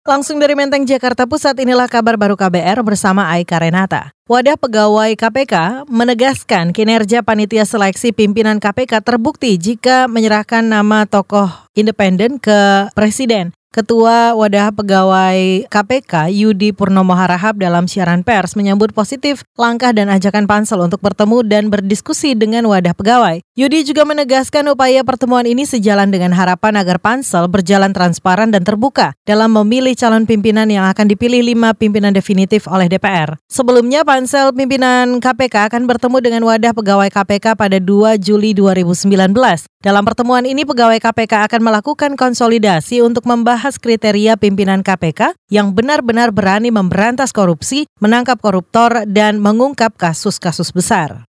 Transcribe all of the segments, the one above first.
Langsung dari Menteng, Jakarta Pusat, inilah kabar baru KBR bersama Aika Renata. Wadah pegawai KPK menegaskan kinerja panitia seleksi pimpinan KPK terbukti jika menyerahkan nama tokoh independen ke Presiden. Ketua Wadah Pegawai KPK Yudi Purnomo Harahap dalam siaran pers menyambut positif langkah dan ajakan pansel untuk bertemu dan berdiskusi dengan wadah pegawai. Yudi juga menegaskan upaya pertemuan ini sejalan dengan harapan agar pansel berjalan transparan dan terbuka dalam memilih calon pimpinan yang akan dipilih lima pimpinan definitif oleh DPR. Sebelumnya pansel pimpinan KPK akan bertemu dengan wadah pegawai KPK pada 2 Juli 2019. Dalam pertemuan ini pegawai KPK akan melakukan konsolidasi untuk membahas kriteria pimpinan KPK yang benar-benar berani memberantas korupsi, menangkap koruptor, dan mengungkap kasus-kasus besar.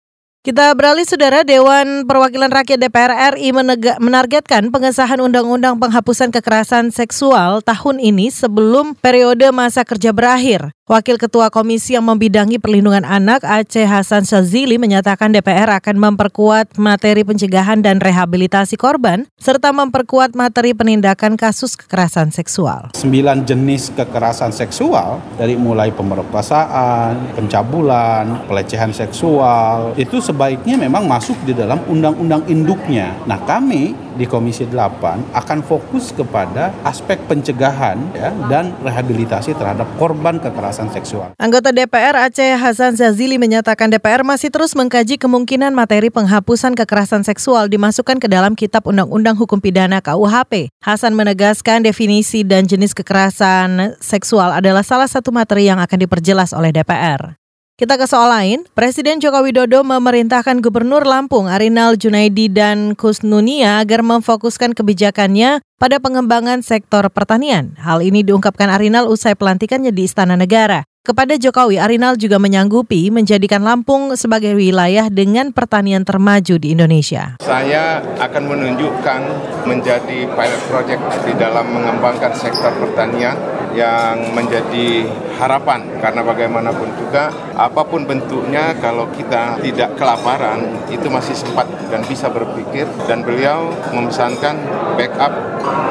Kita beralih saudara Dewan Perwakilan Rakyat DPR RI menargetkan pengesahan Undang-Undang Penghapusan Kekerasan Seksual tahun ini sebelum periode masa kerja berakhir. Wakil Ketua Komisi yang membidangi perlindungan anak Aceh Hasan Shazili menyatakan DPR akan memperkuat materi pencegahan dan rehabilitasi korban serta memperkuat materi penindakan kasus kekerasan seksual. Sembilan jenis kekerasan seksual dari mulai pemerkosaan, pencabulan, pelecehan seksual itu sebaiknya memang masuk di dalam undang-undang induknya. Nah kami di Komisi 8 akan fokus kepada aspek pencegahan ya, dan rehabilitasi terhadap korban kekerasan seksual. Anggota DPR Aceh Hasan Zazili menyatakan DPR masih terus mengkaji kemungkinan materi penghapusan kekerasan seksual dimasukkan ke dalam Kitab Undang-Undang Hukum Pidana KUHP. Hasan menegaskan definisi dan jenis kekerasan seksual adalah salah satu materi yang akan diperjelas oleh DPR. Kita ke soal lain, Presiden Joko Widodo memerintahkan Gubernur Lampung Arinal Junaidi dan Kusnunia agar memfokuskan kebijakannya pada pengembangan sektor pertanian. Hal ini diungkapkan Arinal usai pelantikannya di Istana Negara. Kepada Jokowi, Arinal juga menyanggupi menjadikan Lampung sebagai wilayah dengan pertanian termaju di Indonesia. Saya akan menunjukkan menjadi pilot project di dalam mengembangkan sektor pertanian yang menjadi harapan karena bagaimanapun juga apa pun bentuknya kalau kita tidak kelaparan itu masih sempat dan bisa berpikir dan beliau memesankan backup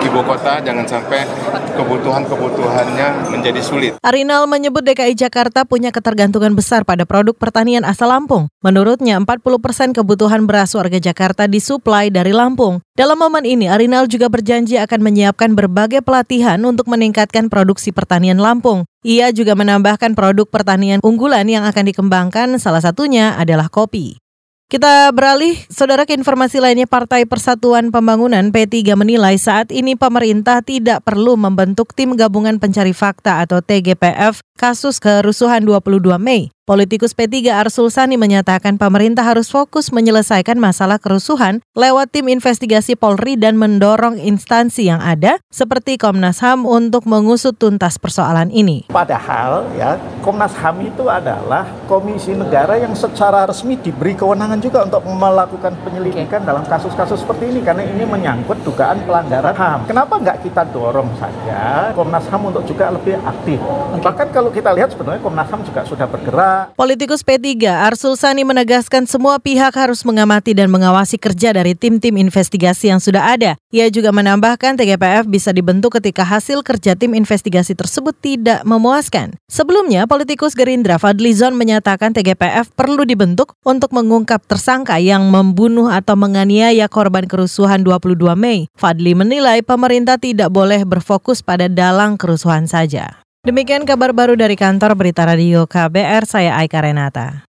ibu kota jangan sampai kebutuhan-kebutuhannya menjadi sulit. Arinal menyebut DKI Jakarta punya ketergantungan besar pada produk pertanian asal Lampung. Menurutnya, 40 persen kebutuhan beras warga Jakarta disuplai dari Lampung. Dalam momen ini, Arinal juga berjanji akan menyiapkan berbagai pelatihan untuk meningkatkan produksi pertanian Lampung. Ia juga menambahkan produk pertanian unggulan yang akan dikembangkan, salah satunya adalah kopi. Kita beralih, saudara ke informasi lainnya Partai Persatuan Pembangunan P3 menilai saat ini pemerintah tidak perlu membentuk tim gabungan pencari fakta atau TGPF kasus kerusuhan 22 Mei. Politikus P3 Arsul Sani menyatakan pemerintah harus fokus menyelesaikan masalah kerusuhan lewat tim investigasi Polri dan mendorong instansi yang ada seperti Komnas HAM untuk mengusut tuntas persoalan ini. Padahal ya Komnas HAM itu adalah komisi negara yang secara resmi diberi kewenangan juga untuk melakukan penyelidikan dalam kasus-kasus seperti ini karena ini menyangkut dugaan pelanggaran HAM. Kenapa nggak kita dorong saja Komnas HAM untuk juga lebih aktif? Bahkan kalau kita lihat sebenarnya Komnas HAM juga sudah bergerak Politikus P3 Arsul Sani menegaskan semua pihak harus mengamati dan mengawasi kerja dari tim-tim investigasi yang sudah ada. Ia juga menambahkan TGPF bisa dibentuk ketika hasil kerja tim investigasi tersebut tidak memuaskan. Sebelumnya, politikus Gerindra Fadlizon menyatakan TGPF perlu dibentuk untuk mengungkap tersangka yang membunuh atau menganiaya korban kerusuhan 22 Mei. Fadli menilai pemerintah tidak boleh berfokus pada dalang kerusuhan saja. Demikian kabar baru dari kantor Berita Radio KBR, saya Aika Renata.